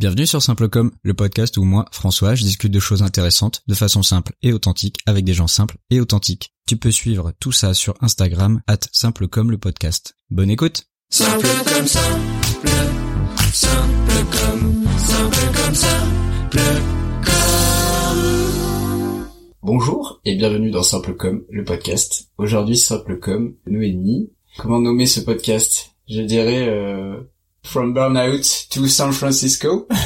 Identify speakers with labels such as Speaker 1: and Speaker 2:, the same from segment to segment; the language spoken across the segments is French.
Speaker 1: Bienvenue sur Simplecom, le podcast où moi, François, je discute de choses intéressantes de façon simple et authentique avec des gens simples et authentiques. Tu peux suivre tout ça sur Instagram, at Simplecom le podcast. Bonne écoute
Speaker 2: Simple comme simple, simple comme, simple comme simple comme.
Speaker 3: Bonjour et bienvenue dans Simplecom, le podcast. Aujourd'hui, Simplecom, Noémie. Comment nommer ce podcast? Je dirais euh, From Burnout to San Francisco.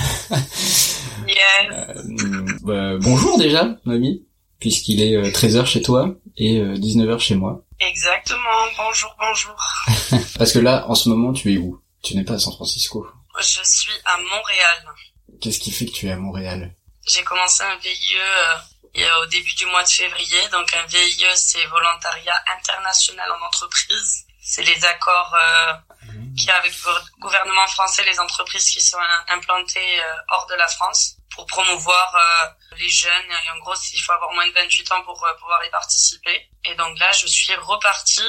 Speaker 4: Yes.
Speaker 3: Euh, bah, bonjour déjà, Noémie, puisqu'il est 13h chez toi et 19h chez moi.
Speaker 4: Exactement. Bonjour, bonjour.
Speaker 3: Parce que là, en ce moment, tu es où? Tu n'es pas à San Francisco.
Speaker 4: Je suis à Montréal.
Speaker 3: Qu'est-ce qui fait que tu es à Montréal?
Speaker 4: J'ai commencé un VIE euh, au début du mois de février. Donc un VIE, c'est volontariat international en entreprise. C'est les accords euh, qu'il y a avec le gouvernement français, les entreprises qui sont implantées euh, hors de la France pour promouvoir euh, les jeunes. Et en gros, il faut avoir moins de 28 ans pour euh, pouvoir y participer. Et donc là, je suis repartie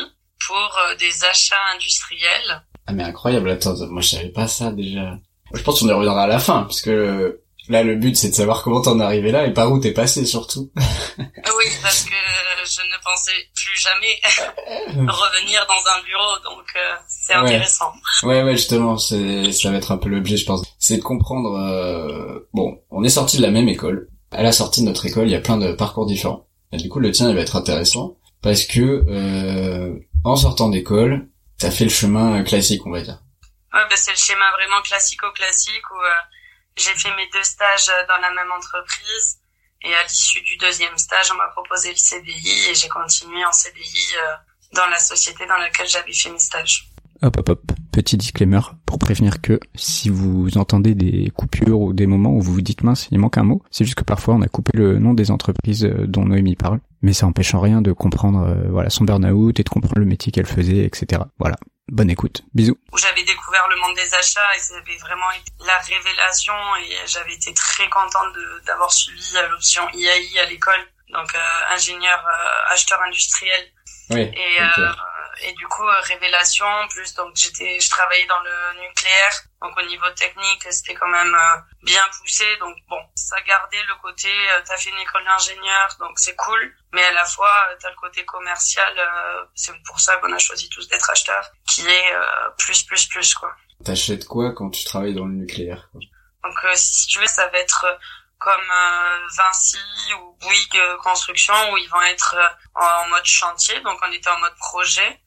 Speaker 4: pour euh, des achats industriels
Speaker 3: Ah mais incroyable, attends, moi je savais pas ça déjà. Je pense qu'on y reviendra à la fin, parce que là le but c'est de savoir comment t'en es arrivé là et par où t'es passé surtout.
Speaker 4: Oui, parce que je ne pensais plus jamais revenir dans un bureau, donc euh, c'est
Speaker 3: Ouais.
Speaker 4: intéressant.
Speaker 3: Ouais ouais justement, c'est ça va être un peu l'objet je pense. C'est de comprendre, euh, bon, on est sorti de la même école. À la sortie de notre école, il y a plein de parcours différents. Et du coup le tien il va être intéressant, parce que euh, en sortant d'école, t'as fait le chemin classique on va dire.
Speaker 4: Ouais, bah, c'est le schéma vraiment classico-classique où euh, j'ai fait mes deux stages dans la même entreprise et à l'issue du deuxième stage, on m'a proposé le CDI et j'ai continué en CDI euh, dans la société dans laquelle j'avais fait mes stages.
Speaker 1: Hop hop hop, petit disclaimer pour prévenir que si vous entendez des coupures ou des moments où vous vous dites mince, il manque un mot, c'est juste que parfois on a coupé le nom des entreprises euh, dont Noémie parle, mais ça empêche en rien de comprendre euh, voilà son burn-out et de comprendre le métier qu'elle faisait, etc. Voilà, bonne écoute, bisous.
Speaker 4: où j'avais découvert le monde des achats et ça avait vraiment été la révélation et j'avais été très contente d'avoir suivi euh, l'option IAI à l'école, donc euh, ingénieur euh, acheteur industriel
Speaker 3: Oui.
Speaker 4: et
Speaker 3: ok.
Speaker 4: Et du coup euh, révélation plus donc j'étais je travaillais dans le nucléaire. Donc au niveau technique c'était quand même euh, bien poussé. Donc bon ça gardait le côté euh, t'as fait une école d'ingénieur donc c'est cool. Mais à la fois t'as le côté commercial euh, c'est pour ça qu'on a choisi tous d'être acheteurs qui est euh, plus plus plus quoi.
Speaker 3: T'achètes quoi quand tu travailles dans le nucléaire quoi?
Speaker 4: Donc euh, si tu veux ça va être euh, comme euh, Vinci ou Bouygues euh, Construction où ils vont être euh, en mode chantier, donc on était en mode projet.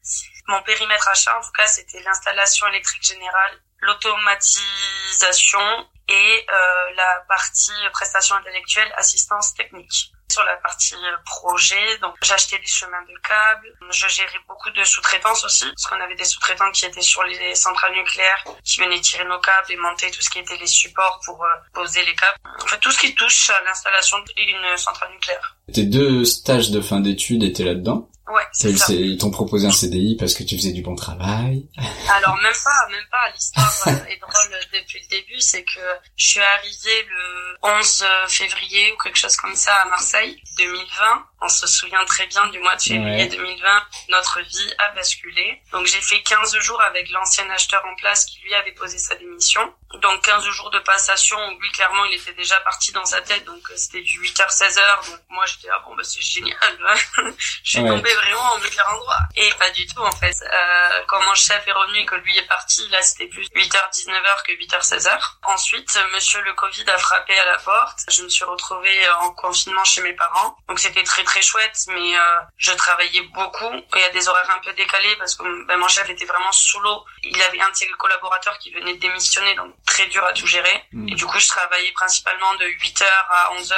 Speaker 4: Mon périmètre achat, en tout cas, c'était l'installation électrique générale, l'automatisation et euh, la partie prestation intellectuelle, assistance technique. Sur la partie euh, projet, donc j'achetais des chemins de câbles, je gérais beaucoup de sous-traitance aussi, parce qu'on avait des sous-traitants qui étaient sur les centrales nucléaires, qui venaient tirer nos câbles et monter tout ce qui était les supports pour euh, poser les câbles. En fait, tout ce qui touche à l'installation d'une centrale nucléaire.
Speaker 3: Tes deux stages de fin d'études étaient là-dedans?
Speaker 4: Ouais, c'est ça.
Speaker 3: Ils t'ont proposé un CDI parce que tu faisais du bon travail?
Speaker 4: Alors même pas, même pas. L'histoire euh, est drôle depuis le début, c'est que je suis arrivée le 11 février ou quelque chose comme ça à Marseille 2020. On se souvient très bien du mois de février
Speaker 3: Ouais.
Speaker 4: 2020. Notre vie a basculé. Donc j'ai fait 15 jours avec l'ancien acheteur en place qui lui avait posé sa démission. Donc 15 jours de passation où lui clairement il était déjà parti dans sa tête. Donc euh, c'était du 8h 16h. Donc moi j'étais ah bon bah c'est génial. je suis
Speaker 3: Ouais.
Speaker 4: tombée vraiment au meilleur endroit. Et pas du tout en fait. Euh, quand mon chef est revenu et que lui est parti, là c'était plus 8h 19h que 8h 16h. Ensuite, monsieur le Covid a frappé à la porte. Je me suis retrouvée en confinement chez mes parents. Donc c'était très très chouette, mais euh, je travaillais beaucoup et à des horaires un peu décalés parce que ben, mon chef était vraiment sous l'eau. Il avait un de ses collaborateurs qui venait de démissionner, donc très dur à tout gérer.
Speaker 3: Mm.
Speaker 4: Et du coup, je travaillais principalement de 8h à 11h.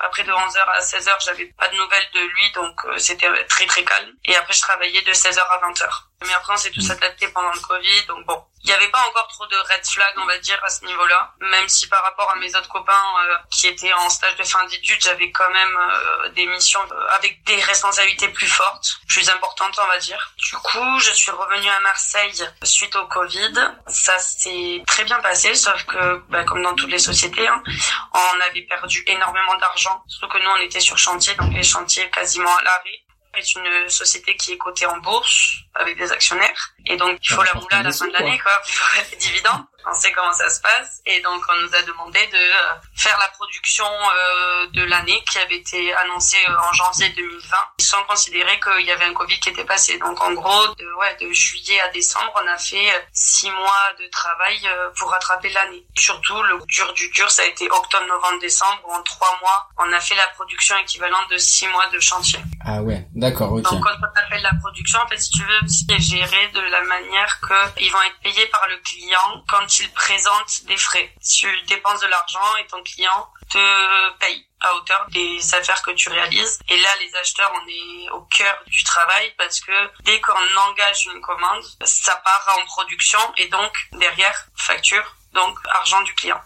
Speaker 4: Après, de 11h à 16h, j'avais pas de nouvelles de lui, donc euh, c'était très très calme. Et après, je travaillais de 16h à 20h. Mais après, on s'est tous adaptés pendant le Covid, donc bon. Il n'y avait pas encore trop de red flags, on va dire, à ce niveau-là. Même si par rapport à mes autres copains euh, qui étaient en stage de fin d'études, j'avais quand même euh, des missions euh, avec des responsabilités plus fortes, plus importantes, on va dire. Du coup, je suis revenue à Marseille suite au Covid. Ça s'est très bien passé, sauf que, bah, comme dans toutes les sociétés, hein, on avait perdu énormément d'argent. Surtout que nous, on était sur chantier, donc les chantiers quasiment à l'arrêt est une société qui est cotée en bourse avec des actionnaires. Et donc il faut
Speaker 3: Ça
Speaker 4: la rouler à la fin de l'année quoi. Pour les dividendes on sait comment ça se passe. Et donc, on nous a demandé de euh, faire la production euh, de l'année qui avait été annoncée euh, en janvier 2020, sans considérer qu'il y avait un Covid qui était passé. Donc, en gros, de, ouais, de juillet à décembre, on a fait six mois de travail pour rattraper l'année. Surtout, le dur du dur, ça a été octobre, novembre, décembre, où en trois mois, on a fait la production équivalente de six mois de chantier.
Speaker 3: Ah ouais, d'accord, ok.
Speaker 4: Donc, quand on appelle la production, en fait, si tu veux, c'est géré de la manière que ils vont être payés par le client quand il présente des frais. Tu dépenses de l'argent et ton client te paye à hauteur des affaires que tu réalises. Et là, les acheteurs, on est au cœur du travail parce que dès qu'on engage une commande, ça part en production et donc derrière, facture, donc argent du client.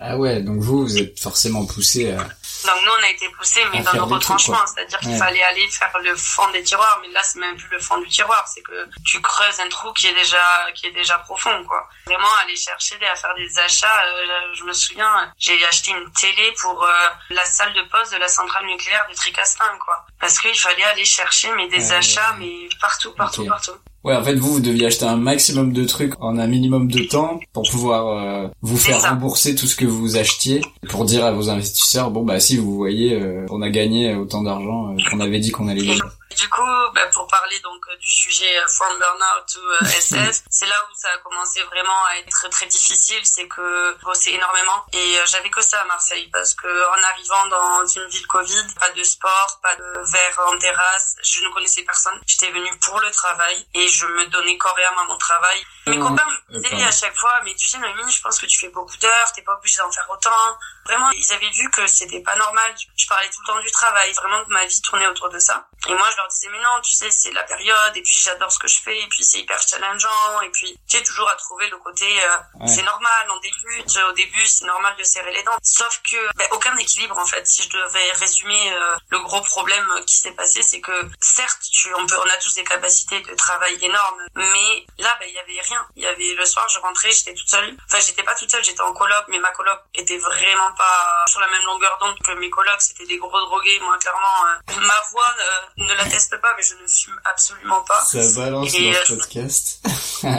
Speaker 3: Ah ouais, donc vous, vous êtes forcément poussé à
Speaker 4: donc nous, on a été poussés, mais dans nos retranchements, c'est-à-dire qu'il fallait aller faire le fond des tiroirs, mais là, c'est même plus le fond du tiroir, c'est que tu creuses un trou qui est déjà qui est déjà profond, quoi. Vraiment aller chercher, à faire des achats. euh, je me souviens, j'ai acheté une télé pour euh, la salle de poste de la centrale nucléaire de Tricastin, quoi, parce qu'il fallait aller chercher mais des
Speaker 3: Ouais.
Speaker 4: achats, mais partout, partout, partout.
Speaker 3: Ouais, en fait, vous, vous deviez acheter un maximum de trucs en un minimum de temps pour pouvoir euh, vous faire rembourser tout ce que vous achetiez, pour dire à vos investisseurs, bon bah si vous voyez, euh, on a gagné autant d'argent euh, qu'on avait dit qu'on allait gagner.
Speaker 4: Du coup, bah, pour parler donc euh, du sujet euh, from burnout to euh, SS, c'est là où ça a commencé vraiment à être très difficile, c'est que bosser énormément et euh, j'avais que ça à Marseille parce que en arrivant dans une ville Covid, pas de sport, pas de verre en terrasse, je ne connaissais personne. J'étais venue pour le travail et je me donnais corps et âme à mon travail. Mes
Speaker 3: Mmh.
Speaker 4: copains
Speaker 3: Euh,
Speaker 4: me disaient à chaque fois, mais tu sais Noémie, je pense que tu fais beaucoup d'heures, t'es pas obligée d'en faire autant. Vraiment, ils avaient vu que c'était pas normal. Je parlais tout le temps du travail, vraiment que ma vie tournait autour de ça. Et moi, je leur disais, mais non, tu sais, c'est la période, et puis j'adore ce que je fais, et puis c'est hyper challengeant, et puis tu sais, toujours à trouver le côté, euh,
Speaker 3: Ouais.
Speaker 4: c'est normal, on débute, au début, c'est normal de serrer les dents. Sauf que, ben, aucun équilibre, en fait. Si je devais résumer euh, le gros problème qui s'est passé, c'est que, certes, tu, on peut, on a tous des capacités de travail énormes, mais là, ben, il y avait rien. Il y avait, le soir, je rentrais, j'étais toute seule. Enfin, j'étais pas toute seule, j'étais en coloc, mais ma coloc était vraiment pas sur la même longueur d'onde que mes colocs. C'était des gros drogués. Moi, clairement, euh, ma voix euh, ne l'atteste pas, mais je ne fume absolument pas.
Speaker 3: Ça balance
Speaker 4: Et, euh,
Speaker 3: podcast.
Speaker 4: Non,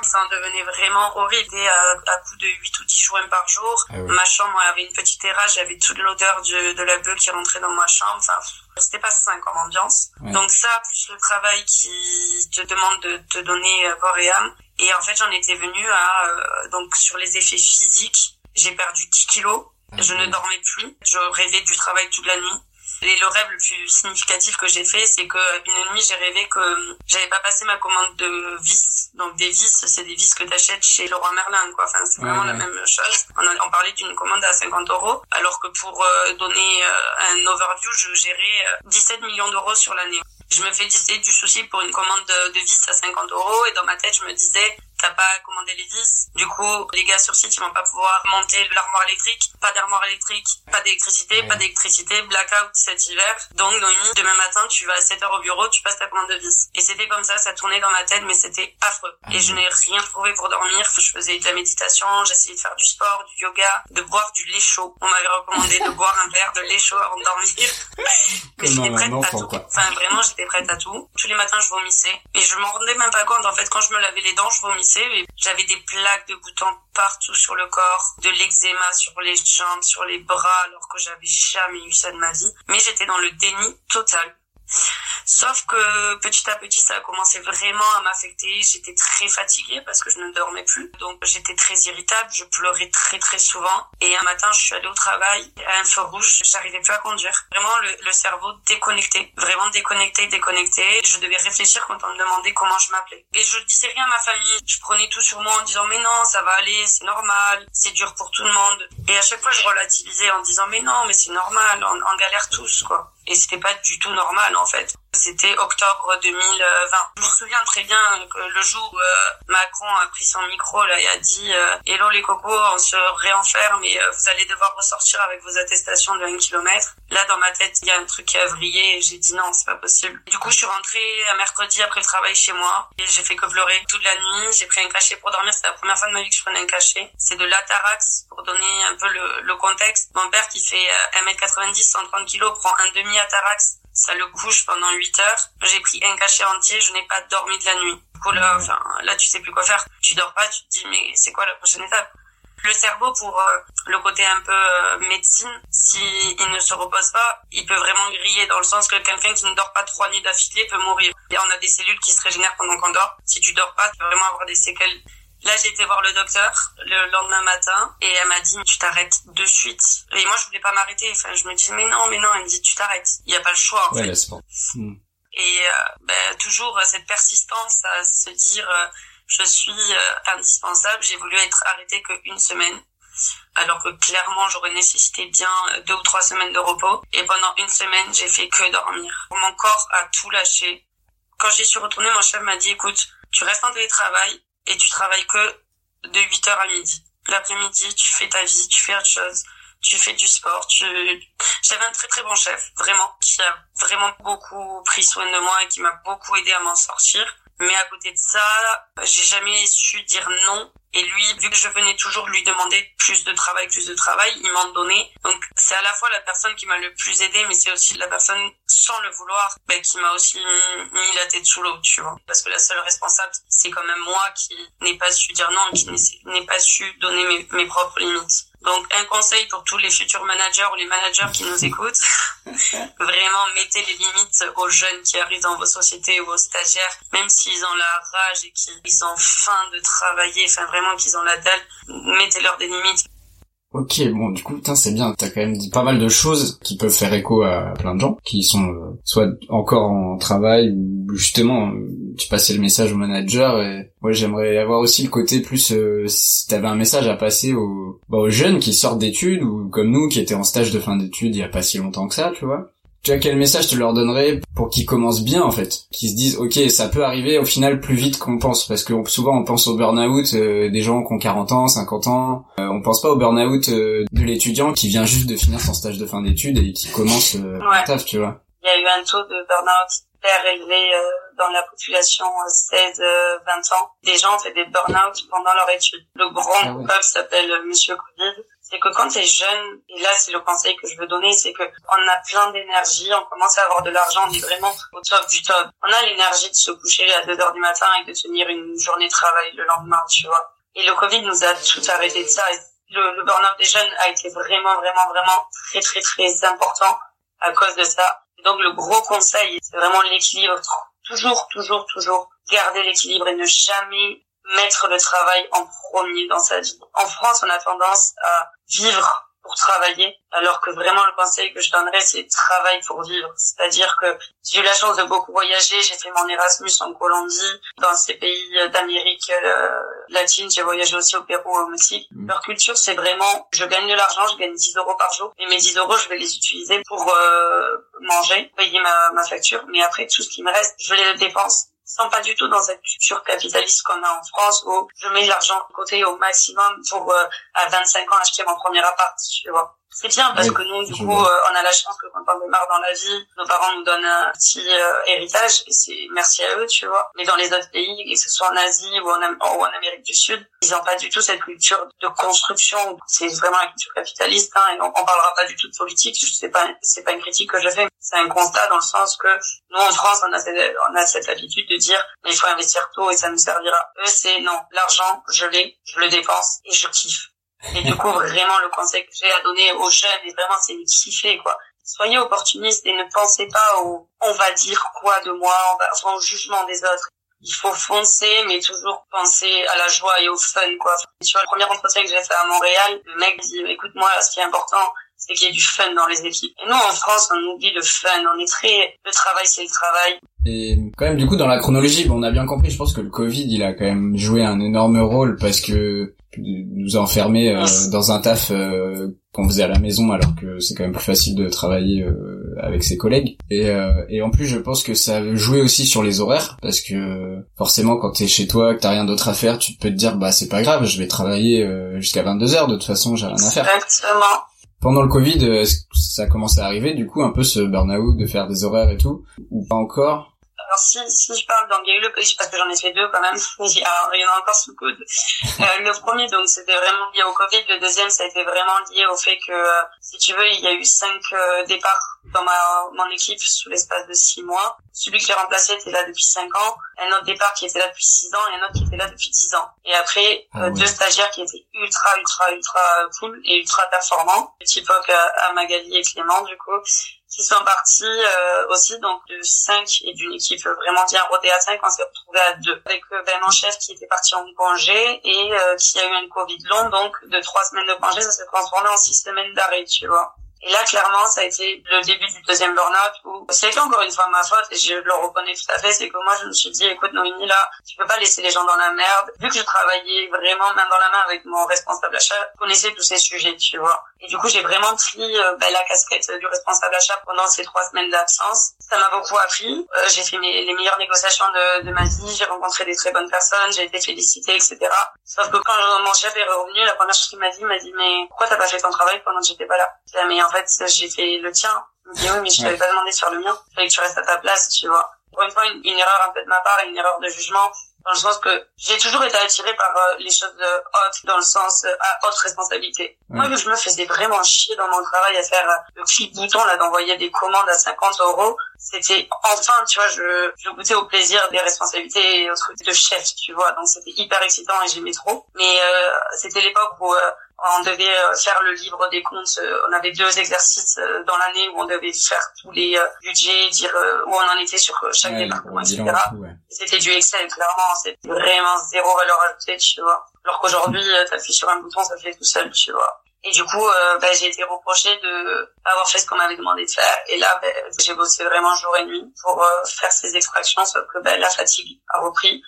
Speaker 4: mais ça en devenait vraiment horrible. Et à, à coup de 8 ou 10 joints par jour,
Speaker 3: Ah
Speaker 4: ma chambre avait une petite terrasse, j'avais toute l'odeur de, de la bœuf qui rentrait dans ma chambre. Enfin, c'était pas sain comme ambiance.
Speaker 3: Ouais.
Speaker 4: Donc ça, plus le travail qui te demande de te donner euh, corps et âme. Et en fait, j'en étais venue à, euh, donc sur les effets physiques, j'ai perdu 10 kilos. Je ne dormais plus. Je rêvais du travail toute la nuit. Et le rêve le plus significatif que j'ai fait, c'est que une nuit, j'ai rêvé que j'avais pas passé ma commande de vis. Donc des vis, c'est des vis que t'achètes chez Leroy Merlin, quoi. Enfin, c'est vraiment
Speaker 3: ouais.
Speaker 4: la même chose. On, a- on parlait d'une commande à 50 euros, alors que pour euh, donner euh, un overview, je gérais euh, 17 millions d'euros sur l'année. Je me fais du souci pour une commande de, de vis à 50 euros et dans ma tête, je me disais, t'as pas commandé les vis. Du coup, les gars sur site, ils vont pas pouvoir monter l'armoire électrique. Pas d'armoire électrique, pas d'électricité,
Speaker 3: Ouais.
Speaker 4: pas d'électricité, blackout cet hiver. Donc, Noémie, demain matin, tu vas à 7 heures au bureau, tu passes ta commande de vis. Et c'était comme ça, ça tournait dans ma tête, mais c'était affreux.
Speaker 3: Ah
Speaker 4: Et je n'ai rien trouvé pour dormir. Je faisais de la méditation, j'essayais de faire du sport, du yoga, de boire du lait chaud. On m'avait recommandé de boire un verre de lait chaud avant de dormir. Mais j'étais prête à tout.
Speaker 3: quoi.
Speaker 4: Enfin, vraiment, j'étais prête à tout. Tous les matins, je vomissais. Et je m'en rendais même pas compte. En fait, quand je me lavais les dents, je vomissais. J'avais des plaques de boutons partout sur le corps, de l'eczéma sur les jambes, sur les bras, alors que j'avais jamais eu ça de ma vie. Mais j'étais dans le déni total. Sauf que petit à petit, ça a commencé vraiment à m'affecter. J'étais très fatiguée parce que je ne dormais plus. Donc j'étais très irritable, je pleurais très très souvent. Et un matin, je suis allée au travail, à un feu rouge, j'arrivais plus à conduire. Vraiment le, le cerveau déconnecté, vraiment déconnecté, déconnecté. Je devais réfléchir quand on me demandait comment je m'appelais. Et je disais rien à ma famille. Je prenais tout sur moi en disant mais non, ça va aller, c'est normal, c'est dur pour tout le monde. Et à chaque fois, je relativisais en disant mais non, mais c'est normal, on, on galère tous quoi. Et c'était pas du tout normal en fait. C'était octobre 2020. Je me souviens très bien que le jour où euh, Macron a pris son micro là et a dit euh, Hello les cocos, on se réenferme et euh, vous allez devoir ressortir avec vos attestations de 1 km. Là dans ma tête, il y a un truc qui a et j'ai dit non, c'est pas possible. Du coup, je suis rentrée un mercredi après le travail chez moi et j'ai fait que pleurer toute la nuit. J'ai pris un cachet pour dormir. C'est la première fois de ma vie que je prenais un cachet. C'est de l'Atarax pour donner un peu le, le contexte. Mon père qui fait euh, 1m90, 130 kg prend un demi Atarax ça le couche pendant 8 heures. J'ai pris un cachet entier, je n'ai pas dormi de la nuit. Du coup, là, enfin, là, tu sais plus quoi faire. Tu dors pas, tu te dis, mais c'est quoi la prochaine étape? Le cerveau, pour euh, le côté un peu euh, médecine, si il ne se repose pas, il peut vraiment griller dans le sens que quelqu'un qui ne dort pas trois nuits d'affilée peut mourir. Et on a des cellules qui se régénèrent pendant qu'on dort. Si tu dors pas, tu peux vraiment avoir des séquelles. Là, j'ai été voir le docteur le lendemain matin et elle m'a dit tu t'arrêtes de suite. Et moi, je voulais pas m'arrêter. Enfin, je me dis mais non, mais non. Elle me dit tu t'arrêtes. Il y a pas le choix en
Speaker 3: Ouais,
Speaker 4: fait.
Speaker 3: Hmm.
Speaker 4: Et euh, ben, toujours euh, cette persistance à se dire euh, je suis euh, indispensable. J'ai voulu être arrêtée qu'une semaine, alors que clairement j'aurais nécessité bien deux ou trois semaines de repos. Et pendant une semaine, j'ai fait que dormir. Mon corps a tout lâché. Quand j'y suis retournée, mon chef m'a dit écoute, tu restes en télétravail et tu travailles que de 8h à midi. L'après-midi, tu fais ta vie, tu fais autre chose tu fais du sport, tu... J'avais un très très bon chef, vraiment, qui a vraiment beaucoup pris soin de moi et qui m'a beaucoup aidé à m'en sortir. Mais à côté de ça, j'ai jamais su dire non. Et lui, vu que je venais toujours lui demander plus de travail, plus de travail, il m'en donnait. Donc c'est à la fois la personne qui m'a le plus aidé, mais c'est aussi la personne, sans le vouloir, ben, qui m'a aussi mis, mis la tête sous l'eau, tu vois. Parce que la seule responsable, c'est quand même moi qui n'ai pas su dire non, qui n'ai pas su donner mes, mes propres limites. Donc un conseil pour tous les futurs managers ou les managers qui nous écoutent, vraiment mettez les limites aux jeunes qui arrivent dans vos sociétés ou aux stagiaires, même s'ils ont la rage et qu'ils ont faim de travailler, enfin vraiment qu'ils ont la dalle, mettez-leur des limites.
Speaker 3: Ok, bon, du coup, putain, c'est bien. T'as quand même dit pas mal de choses qui peuvent faire écho à plein de gens qui sont euh, soit encore en travail ou justement euh, tu passais le message au manager. Et moi, j'aimerais avoir aussi le côté plus euh, si t'avais un message à passer aux, bah, aux jeunes qui sortent d'études ou comme nous qui étaient en stage de fin d'études il y a pas si longtemps que ça, tu vois. Tu vois quel message tu leur donnerais pour qu'ils commencent bien en fait, qu'ils se disent ok ça peut arriver au final plus vite qu'on pense parce que souvent on pense au burn-out euh, des gens qui ont 40 ans, 50 ans, euh, on pense pas au burn-out euh, de l'étudiant qui vient juste de finir son stage de fin d'études et qui commence euh,
Speaker 4: Ouais.
Speaker 3: taf tu vois.
Speaker 4: Il y a eu un taux de burn-out hyper élevé euh, dans la population 16-20 ans. Des gens ont fait des burn-out pendant leur étude. Le grand
Speaker 3: Ah ouais.
Speaker 4: coupable s'appelle euh, Monsieur Covid. C'est que quand t'es jeune, et là c'est le conseil que je veux donner, c'est que on a plein d'énergie, on commence à avoir de l'argent, on est vraiment au top du top. On a l'énergie de se coucher à 2 heures du matin et de tenir une journée de travail le lendemain, tu vois. Et le Covid nous a tout arrêté de ça. Le, burn-out des jeunes a été vraiment, vraiment, vraiment très, très, très important à cause de ça. Donc le gros conseil, c'est vraiment l'équilibre. Toujours, toujours, toujours garder l'équilibre et ne jamais mettre le travail en premier dans sa vie. En France, on a tendance à vivre pour travailler, alors que vraiment le conseil que je donnerais, c'est travail pour vivre. C'est-à-dire que j'ai eu la chance de beaucoup voyager, j'ai fait mon Erasmus en Colombie, dans ces pays d'Amérique euh, latine, j'ai voyagé aussi au Pérou, au Mexique.
Speaker 3: Mhm.
Speaker 4: Leur culture, c'est vraiment, je gagne de l'argent, je gagne 10 euros par jour, et mes 10 euros, je vais les utiliser pour euh, manger, payer ma, ma facture, mais après, tout ce qui me reste, je les dépense sans pas du tout dans cette culture capitaliste qu'on a en France où je mets l'argent de côté au maximum pour euh, à 25 ans acheter mon premier appart, tu vois. C'est bien parce
Speaker 3: Oui,
Speaker 4: que nous, du coup, euh, on a la chance que quand on démarre dans la vie, nos parents nous donnent un petit euh, héritage et c'est merci à eux, tu vois. Mais dans les autres pays, que ce soit en Asie ou en, Am- ou en Amérique du Sud, ils n'ont pas du tout cette culture de construction. C'est vraiment la culture capitaliste hein, et on, on parlera pas du tout de politique. Je sais pas, c'est pas une critique que je fais. C'est un constat dans le sens que nous en France, on a cette, on a cette habitude de dire mais il faut investir tôt et ça nous servira. Eux, c'est non, l'argent, je l'ai, je le dépense et je kiffe. Et du coup, vraiment, le conseil que j'ai à donner aux jeunes, et vraiment, c'est kiffer, quoi. Soyez opportunistes et ne pensez pas au on va dire quoi de moi, enfin, au jugement des autres. Il faut foncer, mais toujours penser à la joie et au fun, quoi. Tu le premier entretien que j'ai fait à Montréal, le mec dit, écoute-moi, ce qui est important, c'est qu'il y ait du fun dans les équipes. Et nous, en France, on oublie le fun. On est très, le travail, c'est le travail.
Speaker 3: Et quand même, du coup, dans la chronologie, bon, on a bien compris. Je pense que le Covid, il a quand même joué un énorme rôle parce que nous a enfermés euh, dans un taf euh, qu'on faisait à la maison, alors que c'est quand même plus facile de travailler euh, avec ses collègues. Et, euh, et en plus, je pense que ça a joué aussi sur les horaires parce que forcément, quand t'es chez toi, que t'as rien d'autre à faire, tu peux te dire, bah c'est pas grave, je vais travailler jusqu'à 22 heures. De toute façon, j'ai rien à faire.
Speaker 4: Exactement.
Speaker 3: Pendant le Covid, euh, ça a commencé à arriver, du coup, un peu ce burn-out de faire des horaires et tout, ou pas encore.
Speaker 4: Alors si, si je parle donc il y a eu le parce que j'en ai fait deux quand même, il y, a- il y en a encore sous le coude. Euh, le premier donc c'était vraiment lié au Covid, le deuxième ça a été vraiment lié au fait que euh, si tu veux il y a eu cinq euh, départs dans ma mon équipe sous l'espace de six mois. Celui que j'ai remplacé était là depuis cinq ans, un autre départ qui était là depuis six ans et un autre qui était là depuis dix ans. Et après
Speaker 3: Ah
Speaker 4: euh, deux stagiaires qui étaient ultra ultra ultra cool et ultra performants. Petit à, à Magali et Clément du coup qui sont partis euh, aussi donc de 5 et d'une équipe vraiment bien rodée à 5 on s'est retrouvé à 2 avec euh, ben, mon chef qui était parti en congé et euh, qui a eu un Covid long donc de trois semaines de congé ça s'est transformé en six semaines d'arrêt tu vois. Et là clairement ça a été le début du deuxième burn-out où c'était encore une fois ma faute et je le reconnais tout à fait c'est que moi je me suis dit écoute Noémie là tu peux pas laisser les gens dans la merde. Vu que je travaillais vraiment main dans la main avec mon responsable achat je connaissais tous ces sujets tu vois et du coup, j'ai vraiment pris ben, la casquette du responsable achat pendant ces trois semaines d'absence. Ça m'a beaucoup appris. Euh, j'ai fait mes, les meilleures négociations de, de ma vie. J'ai rencontré des très bonnes personnes. J'ai été félicitée, etc. Sauf que quand mon chef est revenu, la première chose qu'il m'a dit, il m'a dit, mais pourquoi t'as pas fait ton travail pendant que j'étais pas là? Dit, mais en fait, j'ai fait le tien. Il me dit, oui, mais je t'avais pas demandé de faire le mien. Il fallait que tu restes à ta place, tu vois. Pour une fois, une, une erreur un peu de ma part, une erreur de jugement dans le sens que j'ai toujours été attirée par euh, les choses hautes, dans le sens euh, à haute responsabilité.
Speaker 3: Ouais.
Speaker 4: Moi, je me faisais vraiment chier dans mon travail à faire euh, le clic-bouton, là, d'envoyer des commandes à 50 euros. C'était, enfin, tu vois, je, je goûtais au plaisir des responsabilités et au truc de chef, tu vois. Donc, c'était hyper excitant et j'aimais trop. Mais euh, c'était l'époque où euh, on devait euh, faire le livre des comptes. euh, On avait deux exercices euh, dans l'année où on devait faire tous les budgets, dire où on en était sur chaque
Speaker 3: Ouais,
Speaker 4: département, etc.
Speaker 3: ouais.
Speaker 4: C'était du Excel, clairement. C'était vraiment zéro valeur ajoutée, tu vois. Alors qu'aujourd'hui, t'appuies sur un bouton, ça fait tout seul, tu vois. Et du coup, euh, bah, j'ai été reprochée de pas avoir fait ce qu'on m'avait demandé de faire. Et là, bah, j'ai bossé vraiment jour et nuit pour euh, faire ces extractions, sauf que bah, la fatigue a repris.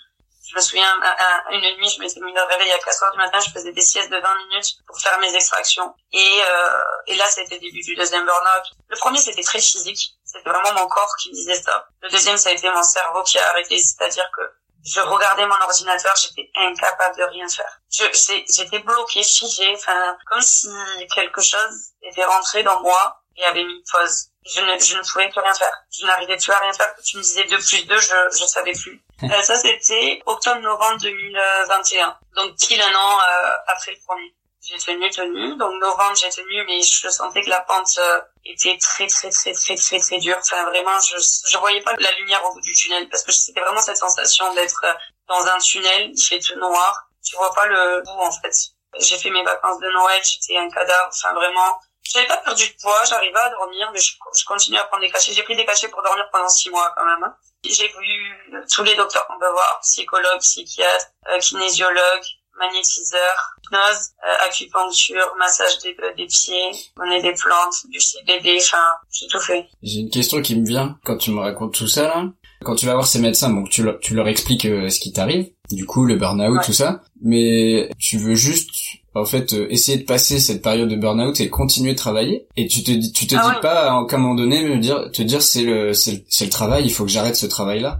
Speaker 4: Je me souviens, un- un- une nuit, je m'étais mis le réveil à 4 heures du matin, je faisais des siestes de 20 minutes pour faire mes extractions. Et, euh, et là, c'était le début du deuxième burn-out. Le premier, c'était très physique. C'était vraiment mon corps qui me disait stop. Le deuxième, ça a été mon cerveau qui a arrêté. C'est-à-dire que je regardais mon ordinateur, j'étais incapable de rien faire. J'étais bloquée, figée, enfin, comme si quelque chose était rentré dans moi et avait mis pause. Je ne, je ne pouvais plus rien faire. Je n'arrivais plus à rien faire. Tu me disais 2 plus 2, je, je savais plus. Euh, ça, c'était octobre-novembre 2021. Donc, pile un an euh, après le premier. J'ai tenu, tenu. Donc, novembre, j'ai tenu, mais je sentais que la pente euh, était très, très, très, très, très, très dure. Enfin, vraiment, je, je voyais pas la lumière au bout du tunnel parce que c'était vraiment cette sensation d'être euh, dans un tunnel, il fait tout noir. Tu vois pas le bout, en fait. J'ai fait mes vacances de Noël, j'étais un cadavre. Enfin, vraiment, j'avais pas perdu de poids, j'arrivais à dormir, mais je, je continuais à prendre des cachets. J'ai pris des cachets pour dormir pendant six mois quand même. hein. J'ai vu tous les docteurs qu'on peut voir, psychologue, psychiatre, euh, kinésiologue, magnétiseur, hypnose, euh, acupuncture, massage des, euh, pieds, donner des plantes, du CBD, enfin, j'ai tout fait.
Speaker 3: J'ai une question qui me vient quand tu me racontes tout ça là. Quand tu vas voir ces médecins, donc tu leur, tu leur expliques euh, ce qui t'arrive, du coup le burn-out,
Speaker 4: Ouais.
Speaker 3: tout ça, mais tu veux juste en fait euh, essayer de passer cette période de burn-out et continuer de travailler et tu te dis tu te
Speaker 4: Ah
Speaker 3: dis
Speaker 4: ouais.
Speaker 3: pas à un moment donné me dire te dire c'est le c'est le, c'est le travail, il faut que j'arrête ce travail là.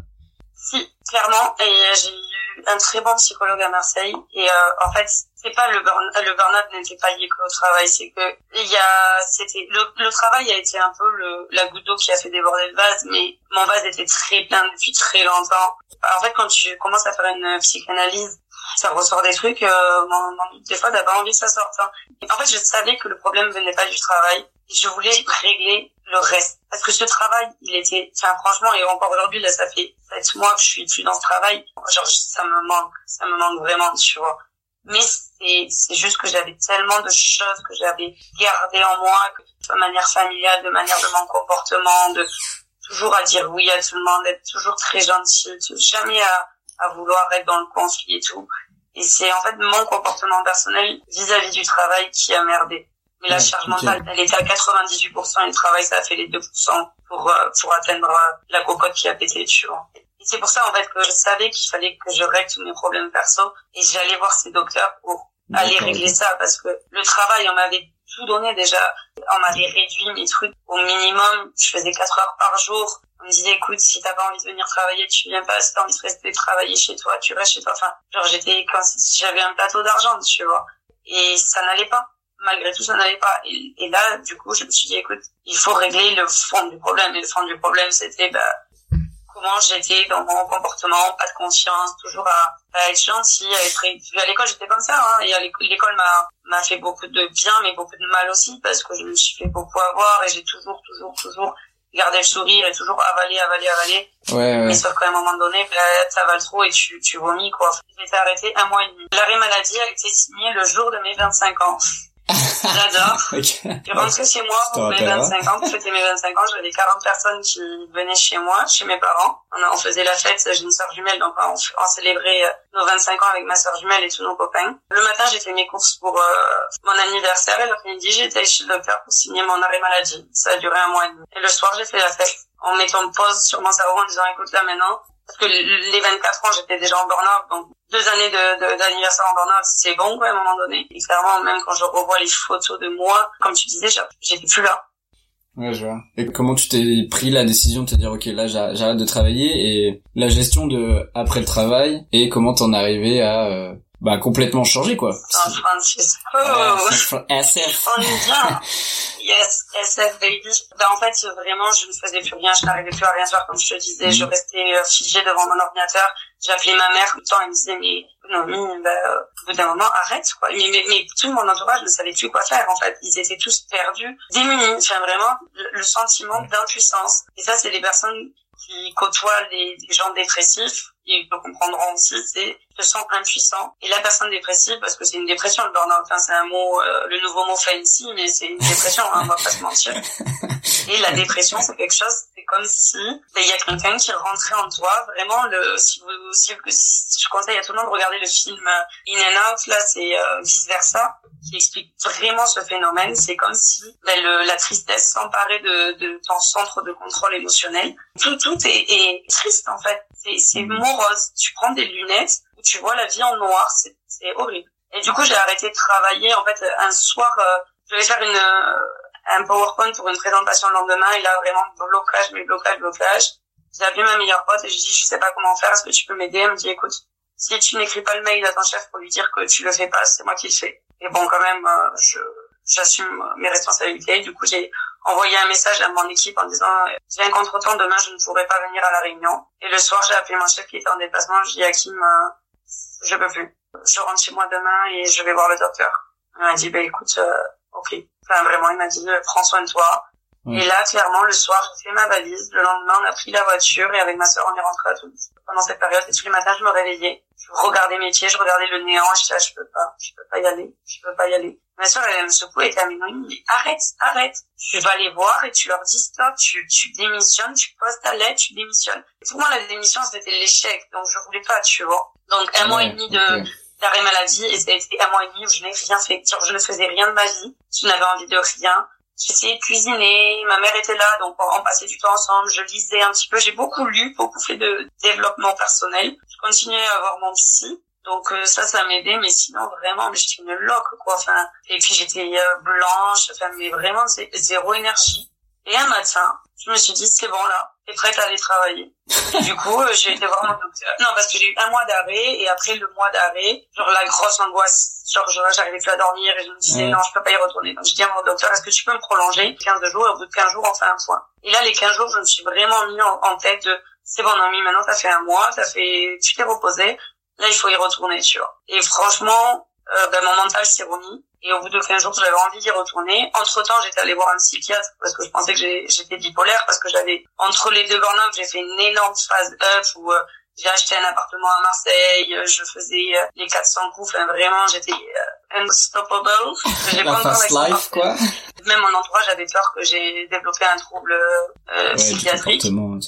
Speaker 4: Si, clairement. Et euh, j'ai eu un très bon psychologue à Marseille. Et euh, en fait, c'est pas le burn le burn-out n'était pas lié qu'au travail, c'est que il y a c'était le, le travail a été un peu le la goutte d'eau qui a fait déborder le vase, mais mon vase était très plein depuis très longtemps. En fait, quand tu commences à faire une psychanalyse, ça ressort des trucs. Euh, des fois, t'as pas envie que ça sorte. hein. En fait, je savais que le problème venait pas du travail. Je voulais régler le reste. Parce que ce travail, il était, enfin, franchement, et encore aujourd'hui, là, ça fait sept mois que je suis plus dans ce travail. Genre, ça me manque. Ça me manque vraiment, tu vois. Mais c'est, c'est juste que j'avais tellement de choses que j'avais gardées en moi, que de manière familiale, de manière de mon comportement, de toujours à dire oui à tout le monde, d'être toujours très gentil, de jamais à, à vouloir être dans le conflit et tout. Et c'est en fait mon comportement personnel vis-à-vis du travail qui a merdé. Mais la charge mentale, elle était à 98% et le travail, ça a fait les 2% pour, euh, pour atteindre euh, la cocotte qui a pété, tu vois. Et c'est pour ça, en fait, que je savais qu'il fallait que je règle tous mes problèmes perso et j'allais voir ces docteurs pour aller régler ça parce que le travail, on m'avait tout donné déjà. On m'avait réduit mes trucs au minimum. Je faisais 4 heures par jour. On me disait, écoute, si t'as pas envie de venir travailler, tu viens pas. Si t'as envie de rester travailler chez toi, tu restes chez toi. Enfin, genre, j'étais si j'avais un plateau d'argent, tu vois. Et ça n'allait pas. Malgré tout, ça n'allait pas. Et, et là, du coup, je me suis dit, écoute, il faut régler le fond du problème. Et le fond du problème, c'était, bah, comment j'étais dans mon comportement, pas de confiance, toujours à, à être gentil, à être à l'école j'étais comme ça hein, et à l'école l'école m'a m'a fait beaucoup de bien mais beaucoup de mal aussi parce que je me suis fait beaucoup avoir et j'ai toujours toujours toujours gardé le sourire et toujours avalé avalé avalé.
Speaker 3: Ouais,
Speaker 4: mais
Speaker 3: ouais.
Speaker 4: sauf qu'à un moment donné ben, ça va trop et tu tu vomis quoi. J'ai été arrêtée un mois et demi. L'arrêt maladie a été signé le jour de mes 25 ans j'adore
Speaker 3: Ok.
Speaker 4: je rentre chez moi pour mes
Speaker 3: rappellerai.
Speaker 4: 25 ans, pour fêter mes 25 ans, j'avais 40 personnes qui venaient chez moi, chez mes parents. On, faisait la fête, j'ai une sœur jumelle, donc on, on célébrait euh, nos 25 ans avec ma sœur jumelle et tous nos copains. Le matin, j'ai fait mes courses pour euh, mon anniversaire et l'après-midi, été chez le docteur pour signer mon arrêt maladie. Ça a duré un mois et demi. Et le soir, j'ai fait la fête en mettant pause sur mon cerveau en disant écoute là maintenant, parce que les 24 ans, j'étais déjà en burn-out, donc deux années de, de- d'anniversaire en burn-out, c'est bon quoi à un moment donné. Et clairement, même quand je revois les photos de moi, comme tu disais, j'étais plus là.
Speaker 3: Ouais, je vois. Et comment tu t'es pris la décision de te dire, ok, là, j'a- j'arrête de travailler et la gestion de après le travail et comment t'en arrivé à, euh, bah, complètement changer, quoi?
Speaker 4: San Francisco.
Speaker 3: SF.
Speaker 4: On est bien. Yes, SF baby. Ben, en fait, vraiment, je ne faisais plus rien, je n'arrivais plus à rien faire, comme je te disais. Je restais euh, figée devant mon ordinateur. J'appelais ma mère tout le temps, elle me disait, mais, non, mais, ben, euh, au bout d'un moment, arrête, quoi. Mais, mais, mais tout mon entourage ne savait plus quoi faire, en fait. Ils étaient tous perdus, démunis. Enfin, vraiment, le, le sentiment d'impuissance. Et ça, c'est les personnes qui côtoient les, les gens dépressifs, ils le comprendront aussi, c'est se sent impuissant. Et la personne dépressive, parce que c'est une dépression, le burn-out, hein, c'est un mot, euh, le nouveau mot fancy, mais c'est une dépression, hein, on va pas se mentir. Et la dépression, c'est quelque chose, c'est comme si ben, il y a quelqu'un qui rentrait en toi. Vraiment, le, si vous, si, si- je conseille à tout le monde de regarder le film euh, In and Out, là, c'est euh, vice versa, qui explique vraiment ce phénomène. C'est comme si ben, la tristesse s'emparait de, ton centre de contrôle émotionnel. Tout, est triste en fait. C'est, c'est Tu prends des lunettes où tu vois la vie en noir. C'est, horrible. Et du coup, j'ai arrêté de travailler. En fait, un soir, euh, je devais faire une euh, un PowerPoint pour une présentation le lendemain. Et là, vraiment, blocage, mais blocage, blocage. J'ai appelé ma meilleure pote et je dis, je sais pas comment faire. Est-ce que tu peux m'aider? Elle me dit, écoute, si tu n'écris pas le mail à ton chef pour lui dire que tu le fais pas, c'est moi qui le fais. Et bon, quand même, euh, je j'assume mes responsabilités. Du coup, j'ai envoyé un message à mon équipe en disant euh, j'ai un contretemps demain, je ne pourrai pas venir à la réunion. Et le soir, j'ai appelé mon chef qui était en déplacement. Je dis à Kim, euh, je peux plus. Je rentre chez moi demain et je vais voir le docteur. Il m'a dit bah écoute, euh, ok. Enfin vraiment, il m'a dit euh, prends soin de toi. Et là, clairement, le soir, j'ai fait ma valise. Le lendemain, on a pris la voiture et avec ma sœur, on est rentré à Toulouse. Pendant cette période, et tous les matins, je me réveillais. Je regardais mes pieds, je regardais le néant. Je disais, ah, je peux pas, je peux pas y aller, je peux pas y aller. Ma sœur, elle me secouait et était à mes noyaux, mais arrête, arrête. Tu vas les voir et tu leur dis stop, tu, tu démissionnes, tu poses ta lettre, tu démissionnes. Et pour moi, la démission, c'était l'échec. Donc, je voulais pas, tu vois. Donc, un mois et demi de, d'arrêt maladie et ça a été un mois et demi où je n'ai rien fait. Je ne faisais rien de ma vie. Je n'avais envie de rien. J'essayais de cuisiner. Ma mère était là, donc on, on passait du temps ensemble. Je lisais un petit peu. J'ai beaucoup lu, beaucoup fait de développement personnel. Je continuais à avoir mon psy. Donc euh, ça, ça m'aidait, mais sinon vraiment, mais j'étais une loque quoi. Enfin, et puis j'étais euh, blanche. Enfin, mais vraiment, c'est zéro énergie. Et un matin, je me suis dit c'est bon là, t'es prête à aller travailler. Et du coup, euh, j'ai été voir mon docteur. Non, parce que j'ai eu un mois d'arrêt et après le mois d'arrêt, genre la grosse angoisse, genre j'arrivais plus à dormir et je me disais non, je peux pas y retourner. Donc je dis à mon docteur, est-ce que tu peux me prolonger 15 jours et au bout de 15 jours, on fait un point. Et là, les 15 jours, je me suis vraiment mis en, en tête de c'est bon, Naomi, maintenant t'as fait un mois, t'as fait, tu t'es reposé, là il faut y retourner, tu vois. Et franchement, euh, ben, mon mental s'est remis. Et au bout de 15 jours, j'avais envie d'y retourner. Entre temps, j'étais allée voir un psychiatre parce que je pensais que j'étais bipolaire parce que j'avais, entre les deux burn-out, j'ai fait une énorme phase up où euh, j'ai acheté un appartement à Marseille, euh, je faisais euh, les 400 coups, enfin vraiment, j'étais euh, unstoppable. J'ai pas encore
Speaker 3: life, quoi.
Speaker 4: Même mon entourage avait peur que j'ai développé un trouble euh,
Speaker 3: Ouais,
Speaker 4: psychiatrique.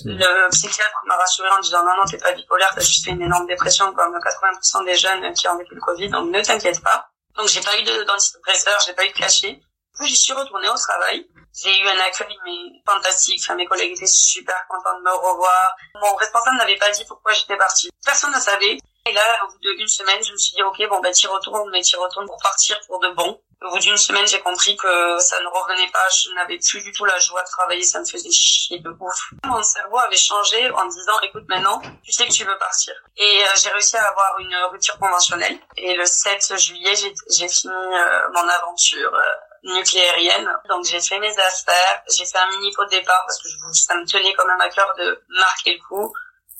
Speaker 4: Le psychiatre m'a rassuré en disant non, non, t'es pas bipolaire, t'as juste fait une énorme dépression comme 80% des jeunes qui ont vécu le Covid, donc ne t'inquiète pas. Donc j'ai pas eu de- d'antidépresseur, j'ai pas eu de cachet. J'y suis retournée au travail. J'ai eu un accueil mais fantastique. Mes collègues étaient super contents de me revoir. Mon responsable n'avait pas dit pourquoi j'étais partie. Personne ne savait. Et là, au bout d'une semaine, je me suis dit, ok, bon, bah, t'y retournes, mais t'y retournes pour partir pour de bon. Au bout d'une semaine, j'ai compris que ça ne revenait pas. Je n'avais plus du tout la joie de travailler. Ça me faisait chier de ouf. Mon cerveau avait changé en disant, écoute, maintenant, tu sais que tu veux partir. Et euh, j'ai réussi à avoir une rupture conventionnelle. Et le 7 juillet, j'ai fini euh, mon aventure euh, nucléairienne. Donc j'ai fait mes affaires, j'ai fait un mini pot de départ parce que je, ça me tenait quand même à cœur de marquer le coup.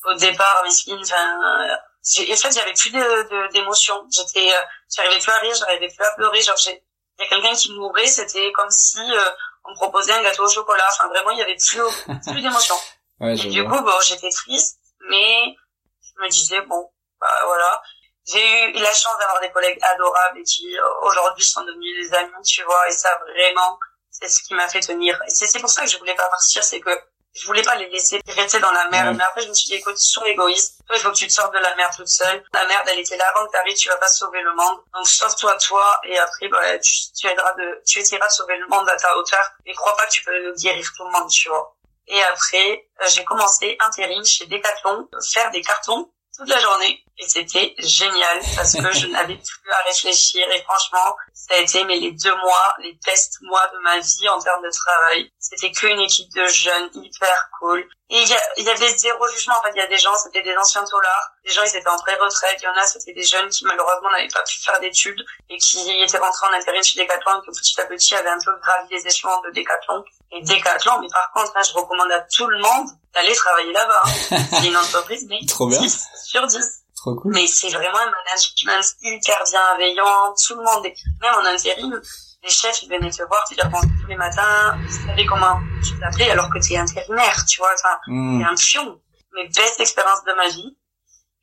Speaker 4: au départ, Miskine, enfin, j'ai- en fait, j'avais plus de, de- d'émotion. J'étais, euh, j'arrivais plus à rire, j'arrivais plus à pleurer. Genre, il y a quelqu'un qui m'ouvrait, c'était comme si euh, on me proposait un gâteau au chocolat. Enfin, vraiment, il y avait plus, plus d'émotion.
Speaker 3: Ouais,
Speaker 4: du
Speaker 3: vois.
Speaker 4: coup, bon, j'étais triste, mais je me disais, bon, bah voilà. J'ai eu la chance d'avoir des collègues adorables et qui, euh, aujourd'hui, sont devenus des amis, tu vois, et ça, vraiment, c'est ce qui m'a fait tenir. C'est pour ça que je voulais pas partir, c'est que je voulais pas les laisser rester dans la merde.
Speaker 3: Ouais.
Speaker 4: Mais après, je me suis dit, écoute, ils sont égoïstes. Toi, il faut que tu te sortes de la merde toute seule. La merde, elle était là avant que t'arrives, tu vas pas sauver le monde. Donc, sauve-toi, toi, et après, bah, tu, tu aideras de, tu essaieras de sauver le monde à ta hauteur. Et crois pas que tu peux guérir tout le monde, tu vois. Et après, euh, j'ai commencé intérim chez Decathlon, faire des cartons toute la journée. Et c'était génial parce que je n'avais plus à réfléchir. Et franchement, ça a été mais les deux mois, les best mois de ma vie en termes de travail. C'était qu'une équipe de jeunes hyper cool. Et il y, avait zéro jugement. En fait, il y a des gens, c'était des anciens taulards. Des gens, ils étaient en pré-retraite. Il y en a, c'était des jeunes qui malheureusement n'avaient pas pu faire d'études et qui étaient rentrés en intérim chez Decathlon et que petit à petit avaient un peu gravi les échelons de Decathlon. Et Decathlon, mais par contre, là, je recommande à tout le monde d'aller travailler là-bas. hein. C'est une entreprise, mais
Speaker 3: Trop bien.
Speaker 4: 10 sur 10.
Speaker 3: Trop cool.
Speaker 4: Mais c'est vraiment un management hyper bienveillant. Tout le monde, est... même en intérim, les chefs, ils venaient te voir, te dire bonjour tous les matins. Ils savaient comment tu t'appelais alors que tu es intérimaire, tu vois. Enfin, c'est un pion. Mes best expériences de ma vie.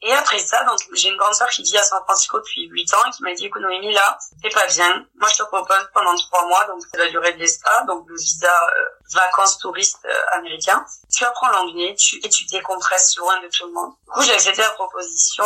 Speaker 4: Et après ça, donc, j'ai une grande sœur qui vit à San Francisco depuis 8 ans et qui m'a dit, écoute, Noémie, là, c'est pas bien. Moi, je te propose pendant 3 mois, donc c'est la durée de l'ESTA, donc le visa euh, vacances touristes euh, américain. Tu apprends l'anglais, tu, et tu décompresses loin de tout le monde. Du coup, j'ai accepté la proposition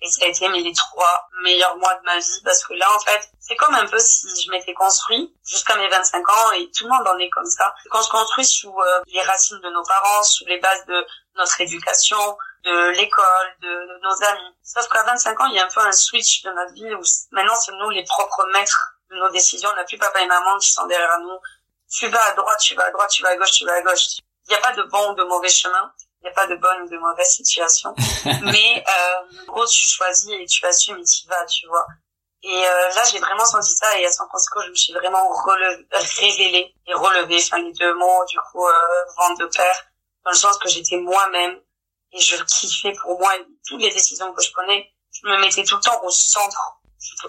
Speaker 4: et ça a été mes les trois meilleurs mois de ma vie parce que là, en fait, c'est comme un peu si je m'étais construit jusqu'à mes 25 ans et tout le monde en est comme ça. Quand on se construit sous euh, les racines de nos parents, sous les bases de notre éducation, de l'école, de, de nos amis. Sauf qu'à 25 ans, il y a un peu un switch de notre vie où maintenant c'est nous les propres maîtres de nos décisions. On n'a plus papa et maman qui sont derrière nous. Tu vas à droite, tu vas à droite, tu vas à gauche, tu vas à gauche. Il n'y a pas de bon ou de mauvais chemin. Il n'y a pas de bonne ou de mauvaise situation. Mais euh, en gros, tu choisis et tu assumes et tu y vas, tu vois. Et euh, là, j'ai vraiment senti ça. Et à San Francisco, je me suis vraiment relevé, révélée et relevée. Enfin, les deux mots, du coup, euh, vente de pair. Dans le sens que j'étais moi-même et je kiffais pour moi toutes les décisions que je prenais. Je me mettais tout le temps au centre.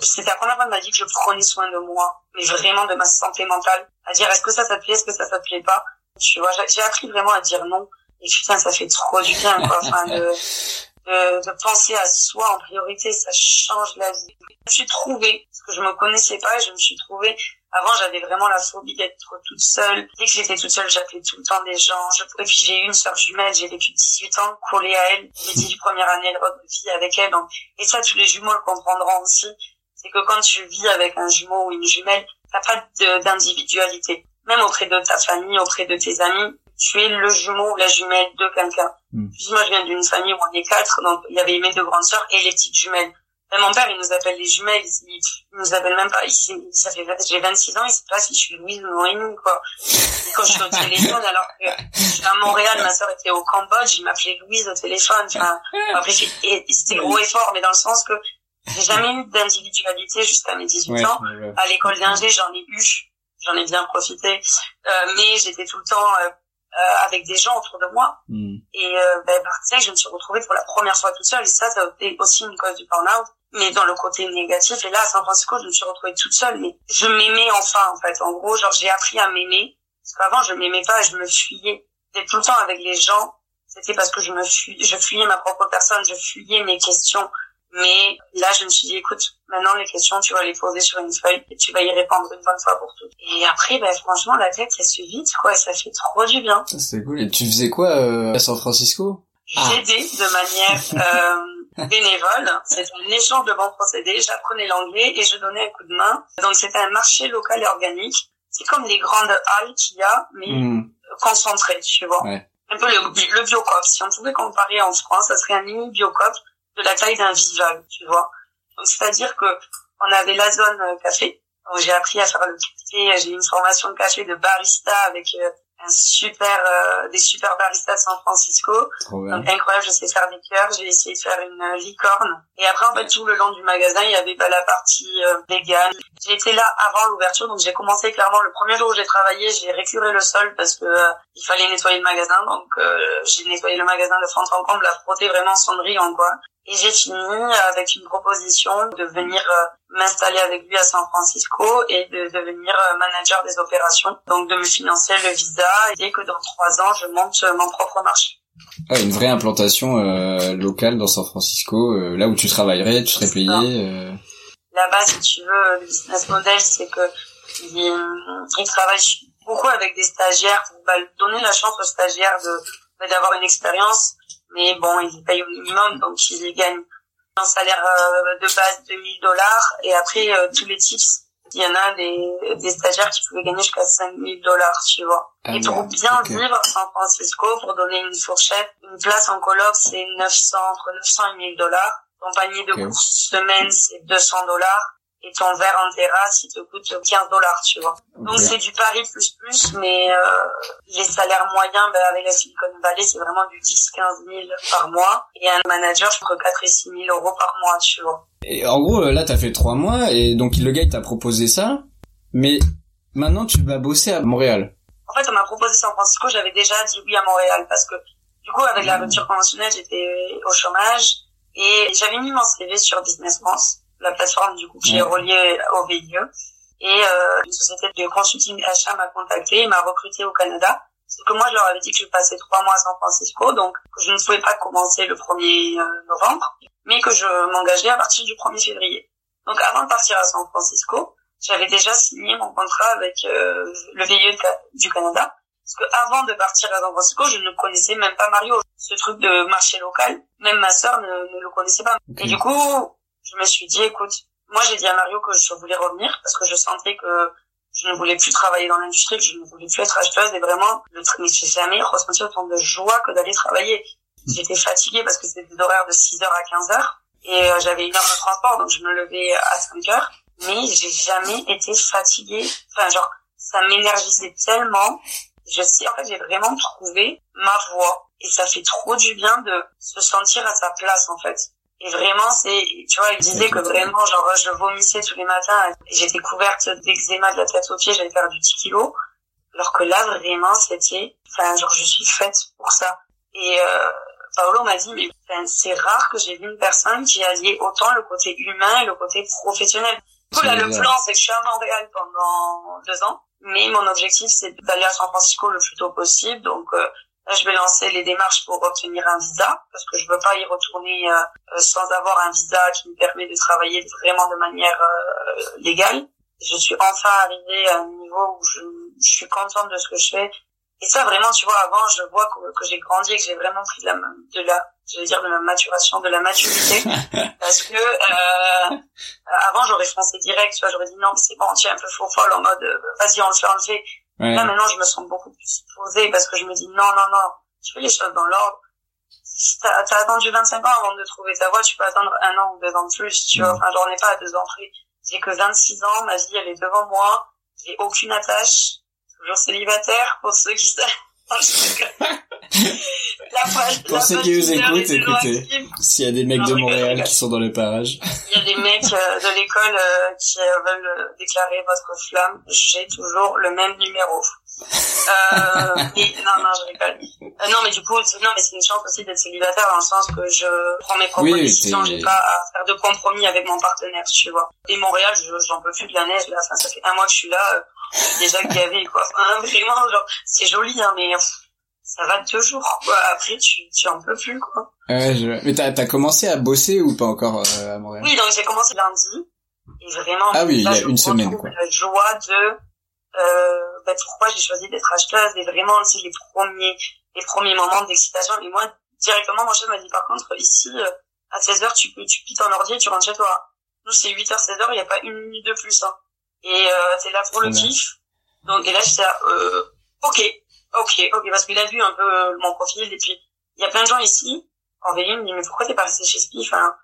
Speaker 4: C'était la première fois de ma vie que je prenais soin de moi, mais vraiment de ma santé mentale. À dire est-ce que ça, ça te est-ce que ça, ça te pas? Tu vois, j'ai- appris vraiment à dire non. Et putain, ça fait trop du bien, quoi. Enfin, de, de, de penser à soi en priorité, ça change la vie. Je me suis trouvée, parce que je me connaissais pas, je me suis trouvée. Avant, j'avais vraiment la phobie d'être toute seule. Dès que j'étais toute seule, j'appelais tout le temps des gens. Je... Et puis j'ai une sœur jumelle, j'ai vécu 18 ans collée à elle. J'ai 18 premières années de vie avec elle. Donc... Et ça, tous les jumeaux le comprendront aussi. C'est que quand tu vis avec un jumeau ou une jumelle, t'as pas d'individualité. Même auprès de ta famille, auprès de tes amis, tu es le jumeau ou la jumelle de quelqu'un.
Speaker 3: Mm.
Speaker 4: Puis moi, je viens d'une famille où on est quatre, donc il y avait mes deux grandes sœurs et les petites jumelles. Même mon père, il nous appelle les jumelles, il, il nous appelle même pas, il, ça fait, j'ai 26 ans, il sait pas si je suis Louise ou Noémie, quoi. Et quand je suis au téléphone, alors que je suis à Montréal, ma sœur était au Cambodge, il m'appelait Louise au téléphone, enfin, après, et- et c'était gros et fort, mais dans le sens que j'ai jamais eu d'individualité jusqu'à mes 18
Speaker 3: Ouais,
Speaker 4: ans.
Speaker 3: ouais.
Speaker 4: À l'école d'ingé, j'en ai eu, j'en ai bien profité, euh, mais j'étais tout le temps euh, euh, avec des gens autour de moi.
Speaker 3: Hmm.
Speaker 4: Et euh, ben, sais, je me suis retrouvée pour la première fois toute seule. Et ça, ça a été aussi une cause du burn-out. Mais dans le côté négatif. Et là, à San Francisco, je me suis retrouvée toute seule. Mais je m'aimais enfin, en fait. En gros, genre, j'ai appris à m'aimer. Parce qu'avant, je m'aimais pas, je me fuyais. J'étais tout le temps avec les gens. C'était parce que je me fuis, je fuyais ma propre personne, je fuyais mes questions. Mais là, je me suis dit, écoute, maintenant, les questions, tu vas les poser sur une feuille et tu vas y répondre une bonne fois pour toutes. Et après, ben, franchement, la tête, elle se vide, quoi. Ça fait trop du bien.
Speaker 3: C'est cool. Et tu faisais quoi euh, à San Francisco? Ah.
Speaker 4: J'aidais de manière euh, bénévole. C'était un échange de bons procédés. J'apprenais l'anglais et je donnais un coup de main. Donc c'était un marché local et organique. C'est comme les grandes halles qu'il y a, mais
Speaker 3: Hmm.
Speaker 4: concentrées, tu vois.
Speaker 3: Ouais.
Speaker 4: Un peu le, le biocop. Si on pouvait comparer en France, ça serait un mini biocop de la taille d'un Vival, tu vois. Donc c'est-à-dire que on avait la zone euh, café. J'ai appris à faire le café. J'ai une formation de café de barista avec euh, un super, euh, des super baristas de San Francisco. Donc incroyable, je sais faire des cœurs, j'ai essayé de faire une euh, licorne. Et après, en fait, tout le long du magasin, il y avait bah, la partie euh, vegan. J'étais là avant l'ouverture, donc j'ai commencé clairement le premier jour où j'ai travaillé, j'ai récuré le sol parce que euh, il fallait nettoyer le magasin. Donc euh, j'ai nettoyé le magasin de fond en comble, la frotter vraiment cendrillon quoi. Et j'ai fini avec une proposition de venir euh, m'installer avec lui à San Francisco et de devenir euh, manager des opérations. Donc de me financer le visa et que dans trois ans, je monte euh, mon propre marché.
Speaker 3: Ah, une vraie implantation euh, locale dans San Francisco, euh, là où tu travaillerais, tu serais payé. euh,
Speaker 4: Là-bas, si tu veux, le business model, c'est que il, il travaille beaucoup avec des stagiaires pour bah, donner la chance aux stagiaires de bah, d'avoir une expérience. Mais bon, ils payent au minimum, donc ils gagnent un salaire euh, de base de 1000 dollars. Et après, euh, tous les tips, il y en a des, des stagiaires qui pouvaient gagner jusqu'à 5000 dollars, tu vois.
Speaker 3: Ah
Speaker 4: et pour
Speaker 3: ouais,
Speaker 4: bien vivre à San Francisco, pour donner une fourchette, une place en coloc, c'est 900, entre 900 et 1000 dollars. Ton panier de
Speaker 3: Ok.
Speaker 4: courses semaine, c'est 200 dollars. Et ton verre en terrasse, il te coûte 15 dollars, tu vois. Donc c'est du pari plus plus, mais euh, les salaires moyens ben, avec la Silicon Valley, c'est vraiment du 10-15 000 par mois. Et un manager, entre 4 et 6 000 euros par mois, tu vois.
Speaker 3: Et en gros, euh, là, t'as fait trois mois, et donc le gars, il t'a proposé ça, mais maintenant, tu vas bosser à Montréal.
Speaker 4: En fait, on m'a proposé San Francisco, j'avais déjà dit oui à Montréal parce que du coup, avec la rupture conventionnelle, j'étais au chômage et j'avais mis mon CV sur Business France, la plateforme du coup qui est reliée au VIE. Et euh, une société de consulting achat m'a contacté et m'a recruté au Canada. Sauf que moi, je leur avais dit que je passais trois mois à San Francisco, donc que je ne pouvais pas commencer le 1er euh, novembre, mais que je m'engageais à partir du 1er février. Donc avant de partir à San Francisco, j'avais déjà signé mon contrat avec euh, le VIE du Canada. Parce que avant de partir à San Francisco, je ne connaissais même pas Mario. Ce truc de marché local, même ma sœur ne, ne le connaissait pas. Et du coup, je me suis dit, écoute, moi j'ai dit à Mario que je voulais revenir parce que je sentais que je ne voulais plus travailler dans l'industrie, que je ne voulais plus être acheteuse et vraiment, le mais j'ai jamais ressenti autant de joie que d'aller travailler. J'étais fatiguée parce que c'était des horaires de 6h à 15h et euh, j'avais une heure de transport donc je me levais à 5h mais j'ai jamais été fatiguée. Enfin genre, ça m'énergisait tellement. Je sais, en fait, j'ai vraiment trouvé ma voie et ça fait trop du bien de se sentir à sa place en fait. Et vraiment, c'est, tu vois, il disait que vraiment, genre, je vomissais tous les matins j'étais couverte d'eczéma de la tête aux pieds, j'allais faire du 10 kilos. Alors que là, vraiment, c'était, enfin, genre, je suis faite pour ça. Et, euh, Paolo m'a dit, mais enfin, c'est rare que j'ai vu une personne qui alliait autant le côté humain et le côté professionnel. Du coup, là, le plan, c'est que je suis à Montréal pendant deux ans, mais mon objectif, c'est d'aller à San Francisco le plus tôt possible. Donc, euh, là, je vais lancer les démarches pour obtenir un visa, parce que je veux pas y retourner euh, sans avoir un visa qui me permet de travailler vraiment de manière euh, légale. Je suis enfin arrivée à un niveau où je, je suis contente de ce que je fais. Et ça, vraiment, tu vois, avant, je vois que, que j'ai grandi et que j'ai vraiment pris de la, de la, je vais dire de la maturation, de la maturité. parce que, euh, avant, j'aurais foncé direct, tu vois, j'aurais dit non, mais c'est bon, tu es un peu faux folle en mode, euh, vas-y, on le fait, on le fait.
Speaker 3: Ouais.
Speaker 4: Là, maintenant, je me sens beaucoup plus posée parce que je me dis non, non, non, tu fais les choses dans l'ordre. T'as, t'as attendu 25 ans avant de trouver ta voie, tu peux attendre un an ou deux ans de plus, tu vois. Enfin, j'en ai pas à deux ans près. J'ai que 26 ans, ma vie, elle est devant moi. J'ai aucune attache. Toujours célibataire, pour ceux qui savent. La
Speaker 3: Pour
Speaker 4: la
Speaker 3: ceux qui nous écoutent, écoutez. S'il y a des mecs de Montréal qui sont dans les parages.
Speaker 4: Il y a des mecs euh, de l'école euh, qui euh, veulent déclarer votre flamme. J'ai toujours le même numéro. Euh, non, non, je rigole. Euh, non, mais du coup, non, mais c'est une chance aussi d'être célibataire dans le sens que je prends mes propres
Speaker 3: Oui,
Speaker 4: décisions. J'ai pas à faire de compromis avec mon partenaire, tu vois. Et Montréal, je- j'en peux plus de la neige. Là, Enfin, ça fait un mois que je suis là. Déjà gavé, quoi. Vraiment, genre, c'est joli, hein, mais ça va deux jours, quoi. Après, tu, tu en peux plus, quoi.
Speaker 3: Ouais, je... Mais t'as, t'as commencé à bosser ou pas encore euh, à Montréal?
Speaker 4: Oui, donc j'ai commencé lundi. Et vraiment,
Speaker 3: Ah oui, il y a une semaine, quoi.
Speaker 4: La joie de, euh, bah, pourquoi j'ai choisi d'être acheteuse et vraiment aussi les premiers, les premiers moments d'excitation. Et moi, directement, mon chef m'a dit, par contre, ici, euh, à 16h, tu tu pites ton ordi et tu rentres chez toi. Nous, c'est 8h, 16h, il n'y a pas une minute de plus, hein. Et, euh, t'es là pour le kiff. Donc, et là, j'étais là, euh, ok, ok, ok, parce qu'il a vu un peu euh, mon profil et puis, il y a plein de gens ici, en veille, il me dit, mais pourquoi t'es pas resté chez Spiff, hein?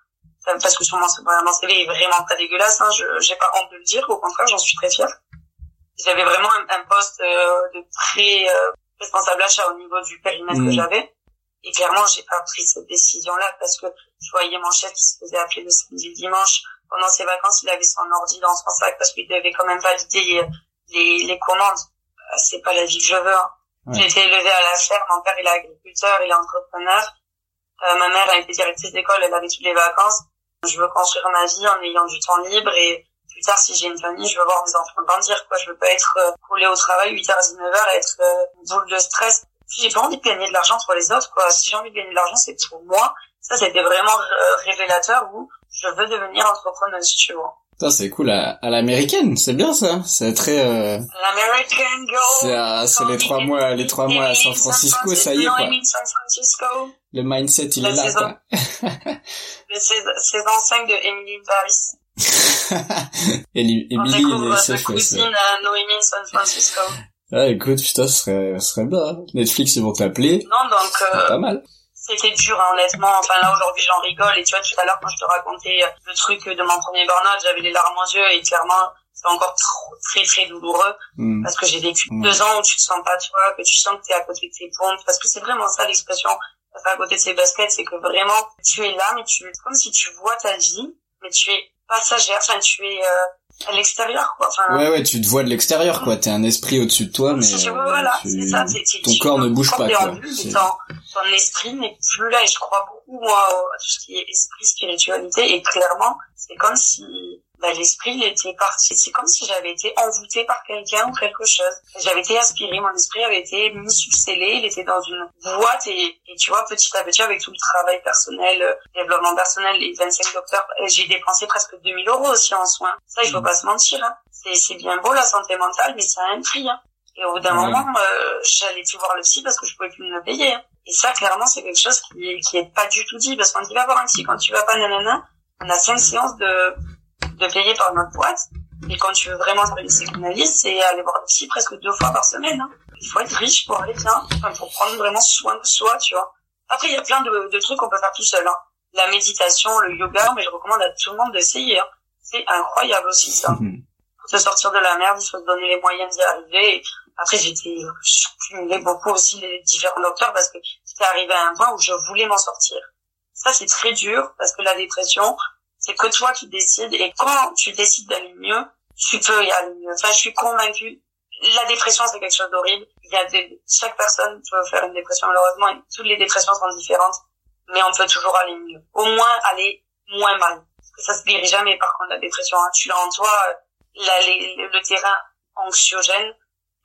Speaker 4: Parce que sur mon, mon CV est vraiment pas dégueulasse, hein, je j'ai pas honte de le dire, au contraire, j'en suis très fière. J'avais vraiment un, un poste euh, de très euh, responsable achat au niveau du périmètre que
Speaker 3: Mhm.
Speaker 4: j'avais. Et clairement, j'ai pas pris cette décision-là parce que je voyais mon chef qui se faisait appeler le samedi le dimanche. Pendant ses vacances, il avait son ordi dans son sac parce qu'il devait quand même valider les, les commandes. Euh, C'est pas la vie que je veux. hein.
Speaker 3: Ouais.
Speaker 4: J'ai été élevée à la ferme. Mon père, il est agriculteur, il est entrepreneur. Euh, ma mère a été directrice d'école, elle avait toutes les vacances. Je veux construire ma vie en ayant du temps libre et plus tard, si j'ai une famille, je veux voir mes enfants grandir, quoi. Je veux pas être euh, roulée au travail 8h à 19h et être euh, une boule de stress. J'ai pas envie de gagner de l'argent pour les autres, quoi. Si j'ai envie de gagner de l'argent, c'est pour moi. Ça, c'était vraiment euh, révélateur où je veux devenir entrepreneuse, tu vois.
Speaker 3: Putain, c'est cool à, à l'américaine, c'est bien ça. C'est très, euh,
Speaker 4: L'American Girl.
Speaker 3: c'est, euh, c'est les trois mois, les trois mois à San Francisco, ça y est quoi.
Speaker 4: Emile San Francisco.
Speaker 3: Le mindset il
Speaker 4: La
Speaker 3: est là
Speaker 4: saison.
Speaker 3: quoi.
Speaker 4: Le saison, saison 5 de Emily in Paris.
Speaker 3: Emily, il
Speaker 4: découvre
Speaker 3: est
Speaker 4: sa
Speaker 3: safe, ouais,
Speaker 4: cousine
Speaker 3: c'est-
Speaker 4: à Noémie in San Francisco.
Speaker 3: Ah, écoute, putain, ce serait, ce serait bien. hein. Netflix, ils vont t'appeler.
Speaker 4: Non, donc, euh,
Speaker 3: Pas mal.
Speaker 4: C'était dur, hein, honnêtement. Enfin, là, aujourd'hui, j'en rigole. Et tu vois, tout à l'heure, quand je te racontais euh, le truc de mon premier burn-out, j'avais les larmes aux yeux et clairement, c'est encore trop, très, très douloureux
Speaker 3: Hmm.
Speaker 4: parce que j'ai vécu
Speaker 3: Mm.
Speaker 4: deux ans où tu te sens pas toi, que tu sens que t'es à côté de tes pompes. Parce que c'est vraiment ça l'expression, à côté de ses baskets, c'est que vraiment, tu es là, mais tu, comme si tu vois ta vie, mais tu es passagère, enfin, tu es euh, à l'extérieur, quoi. Enfin,
Speaker 3: Ouais, ouais, tu te vois de l'extérieur, quoi. T'es un esprit au-dessus de toi, mais euh,
Speaker 4: voilà,
Speaker 3: tu-
Speaker 4: ça. c'est- c'est-
Speaker 3: ton
Speaker 4: tu-
Speaker 3: corps ne
Speaker 4: ton
Speaker 3: bouge pas, quoi.
Speaker 4: Ton, ton esprit n'est plus là et je crois beaucoup, moi, à tout ce qui est esprit, spiritualité et clairement, c'est comme si bah, l'esprit il était parti. C'est comme si j'avais été envoûtée par quelqu'un ou quelque chose. J'avais été aspirée, mon esprit avait été mis sous scellé, il était dans une boîte et, et tu vois, petit à petit, avec tout le travail personnel, euh, développement personnel, les 25 docteurs, euh, j'ai dépensé presque 2000 euros aussi en soins. Ça, il faut pas se mentir. Hein. C'est, c'est bien beau la santé mentale, mais ça a un prix. Hein. Et au bout d'un
Speaker 3: Ouais.
Speaker 4: moment, euh, j'allais plus voir le psy parce que je pouvais plus me le payer. hein. Et ça, clairement, c'est quelque chose qui qui est pas du tout dit parce qu'on dit va voir un psy quand tu vas pas, nanana. On a cinq séances de, de payer par notre boîte. Et quand tu veux vraiment te laisser psychanalyse, c'est aller voir psy presque deux fois par semaine. Hein. Il faut être riche pour aller bien, enfin, pour prendre vraiment soin de soi, tu vois. Après, il y a plein de, de trucs qu'on peut faire tout seul. Hein. La méditation, le yoga, mais je recommande à tout le monde d'essayer. Hein. C'est incroyable aussi ça
Speaker 3: Mhm.
Speaker 4: pour se sortir de la merde, il faut se donner les moyens d'y arriver. Et après, j'étais, je cumulais beaucoup aussi les différents docteurs parce que j'étais arrivé à un point où je voulais m'en sortir. Ça, c'est très dur parce que la dépression, c'est que toi qui décides et quand tu décides d'aller mieux, tu peux y aller mieux. Enfin, je suis convaincue. La dépression, c'est quelque chose d'horrible. Il y a des, chaque personne peut faire une dépression, malheureusement, et toutes les dépressions sont différentes, mais on peut toujours aller mieux. Au moins, aller moins mal. Parce que ça se guérit jamais, par contre, la dépression. hein. Tu l'as en toi, euh, le, terrain anxiogène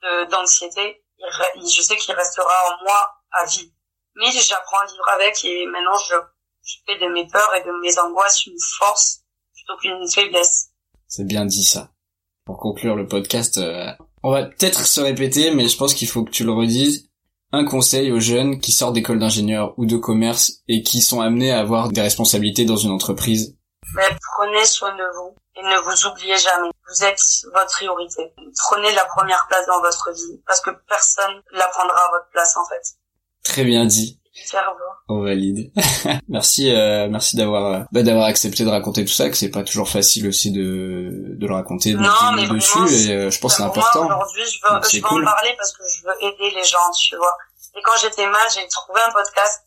Speaker 4: de- d'anxiété, je sais qu'il restera en moi à vie. Mais j'apprends à vivre avec et maintenant je, je fais de mes peurs et de mes angoisses une force plutôt qu'une faiblesse.
Speaker 3: C'est bien dit ça. Pour conclure le podcast, euh, on va peut-être se répéter, mais je pense qu'il faut que tu le redises. Un conseil aux jeunes qui sortent d'école d'ingénieur ou de commerce et qui sont amenés à avoir des responsabilités dans une entreprise.
Speaker 4: Mais prenez soin de vous et ne vous oubliez jamais. Vous êtes votre priorité. Prenez la première place dans votre vie parce que personne la prendra à votre place en fait.
Speaker 3: Très bien dit.
Speaker 4: Cerveau.
Speaker 3: On valide. merci, euh, merci d'avoir euh, bah, d'avoir accepté de raconter tout ça, que c'est pas toujours facile aussi de de le raconter, de
Speaker 4: Non, mais vraiment,
Speaker 3: dessus. Et euh, je pense que c'est important.
Speaker 4: Aujourd'hui, je veux,
Speaker 3: Donc,
Speaker 4: je veux
Speaker 3: cool.
Speaker 4: en parler parce que je veux aider les gens, tu vois. Et quand j'étais mal, j'ai trouvé un podcast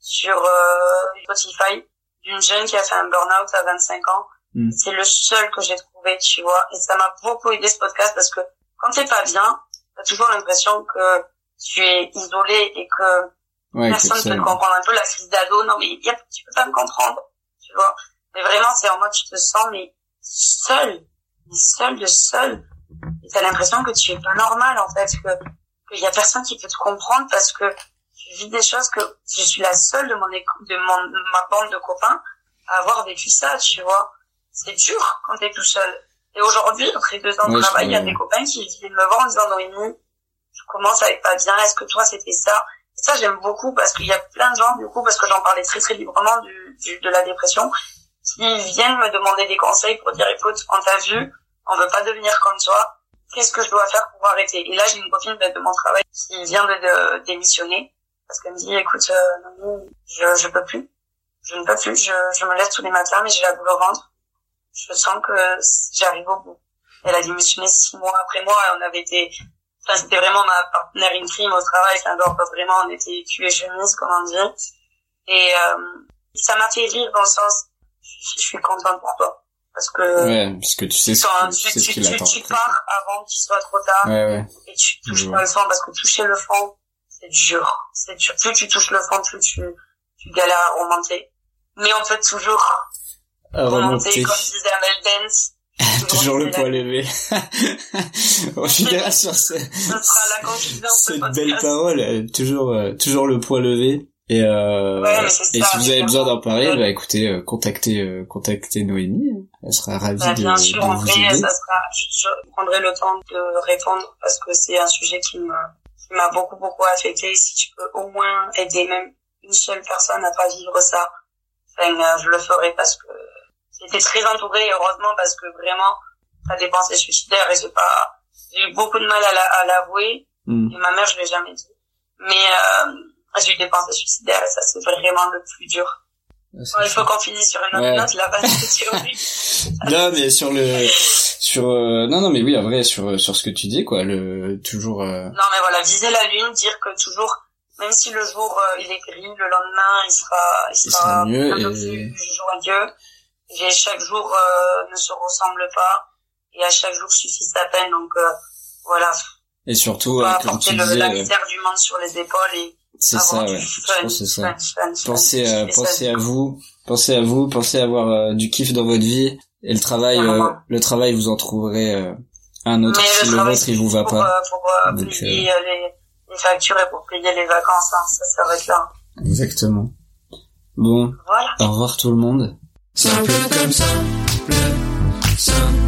Speaker 4: sur euh, Spotify d'une jeune qui a fait un burn-out à 25 ans.
Speaker 3: Mm.
Speaker 4: C'est le seul que j'ai trouvé, tu vois. Et ça m'a beaucoup aidé ce podcast parce que quand t'es pas bien, t'as toujours l'impression que tu es isolé et que
Speaker 3: Ouais,
Speaker 4: personne
Speaker 3: c'est-
Speaker 4: peut te comprendre. Un peu la crise d'ado, non mais y a, tu peux pas me comprendre, tu vois. Mais vraiment, c'est en mode tu te sens mais seul, mais seul de seul. Et t'as l'impression que tu es pas normal en fait, que qu'il y a personne qui peut te comprendre parce que tu vis des choses que je suis la seule de mon de mon de ma bande de copains à avoir vécu ça, tu vois. C'est dur quand t'es tout seul. Et aujourd'hui, après deux ans de travail, il y a des copains qui viennent me voir en disant Noémie, je commence à être pas bien, est-ce que toi c'était ça? Ça j'aime beaucoup parce qu'il y a plein de gens du coup, parce que j'en parlais très très librement du, du- de la dépression, qui viennent me demander des conseils pour dire écoute, on t'a vu, on veut pas devenir comme toi, qu'est-ce que je dois faire pour arrêter? Et là j'ai une copine de mon travail qui vient de, de démissionner parce qu'elle me dit écoute, euh, je, je peux plus, je ne peux plus, je, je me lève tous les matins mais j'ai la boule au ventre, je sens que j'arrive au bout. Elle a démissionné six mois après moi et on avait été enfin, c'était vraiment ma partenaire in crime au travail, enfin, genre, vraiment, on était cul et chemise, comme on dit. Et, euh, ça m'a fait rire dans le sens, je suis contente pour toi. Parce que,
Speaker 3: Ouais, parce que tu sais ce,
Speaker 4: tu,
Speaker 3: tu sais ce
Speaker 4: tu,
Speaker 3: qu'il
Speaker 4: tu,
Speaker 3: attend.
Speaker 4: tu
Speaker 3: après.
Speaker 4: pars avant qu'il soit trop tard
Speaker 3: Ouais, ouais.
Speaker 4: et tu touches pas le fond parce que toucher le fond, c'est dur. C'est dur. Plus tu touches le fond, plus tu, tu galères à remonter. Mais on peut toujours remonter. comme disait Amel Dance.
Speaker 3: Toujours le poids levé. On finira sur ce, cette belle parole. Toujours, euh, toujours le poids levé. Et, euh,
Speaker 4: Ouais,
Speaker 3: et
Speaker 4: ça,
Speaker 3: si vous avez besoin d'en parler, bah écoutez, euh, contactez, euh, contactez Noémie. Elle sera ravie
Speaker 4: Bah,
Speaker 3: de,
Speaker 4: bien sûr,
Speaker 3: de
Speaker 4: en
Speaker 3: vous
Speaker 4: vrai,
Speaker 3: aider.
Speaker 4: ça sera, je, je prendrai le temps de répondre parce que c'est un sujet qui me, qui m'a beaucoup, beaucoup affecté. Si je peux au moins aider même une seule personne à pas vivre ça, enfin, euh, je le ferai parce que j'étais très entourée, heureusement, parce que vraiment, ça des pensées suicidaires et c'est pas, j'ai eu beaucoup de mal à la- à l'avouer.
Speaker 3: Hmm.
Speaker 4: Et ma mère, je l'ai jamais dit. Mais, euh, j'ai eu des pensées suicidaires et ça, c'est vraiment le plus dur.
Speaker 3: Ouais,
Speaker 4: Bon, il faut qu'on finisse sur une autre
Speaker 3: Ouais.
Speaker 4: note, là-bas.
Speaker 3: Non, mais sur le, sur, euh, non, non, mais oui, en vrai, sur, sur ce que tu dis, quoi, le, toujours, euh,
Speaker 4: Non, mais voilà, viser la lune, dire que toujours, même si le jour euh, il est gris, le lendemain il sera, il
Speaker 3: Il
Speaker 4: sera,
Speaker 3: sera mieux et-
Speaker 4: plus joyeux. Et chaque jour euh, ne se ressemble pas, et à chaque jour suffit sa peine. Donc euh, voilà,
Speaker 3: et surtout, euh,
Speaker 4: pas
Speaker 3: comme
Speaker 4: porter
Speaker 3: tu
Speaker 4: le,
Speaker 3: disais,
Speaker 4: la
Speaker 3: euh,
Speaker 4: misère du monde sur les épaules et
Speaker 3: c'est ça, ouais.
Speaker 4: Fun,
Speaker 3: c'est ça.
Speaker 4: fun, fun, fun,
Speaker 3: Pensez, à, pensez à vous, pensez à vous, pensez à avoir euh, du kiff dans votre vie et le travail, euh, le travail vous en trouverez euh, un autre
Speaker 4: Mais
Speaker 3: si
Speaker 4: le
Speaker 3: vôtre il vous va
Speaker 4: pour,
Speaker 3: pas.
Speaker 4: euh, pour euh,
Speaker 3: Donc,
Speaker 4: payer euh, les, les factures et pour payer les vacances, hein, ça s'arrête là.
Speaker 3: Exactement. Bon,
Speaker 4: Voilà.
Speaker 3: au revoir tout le monde.
Speaker 2: Simple comme simple, simple comme simple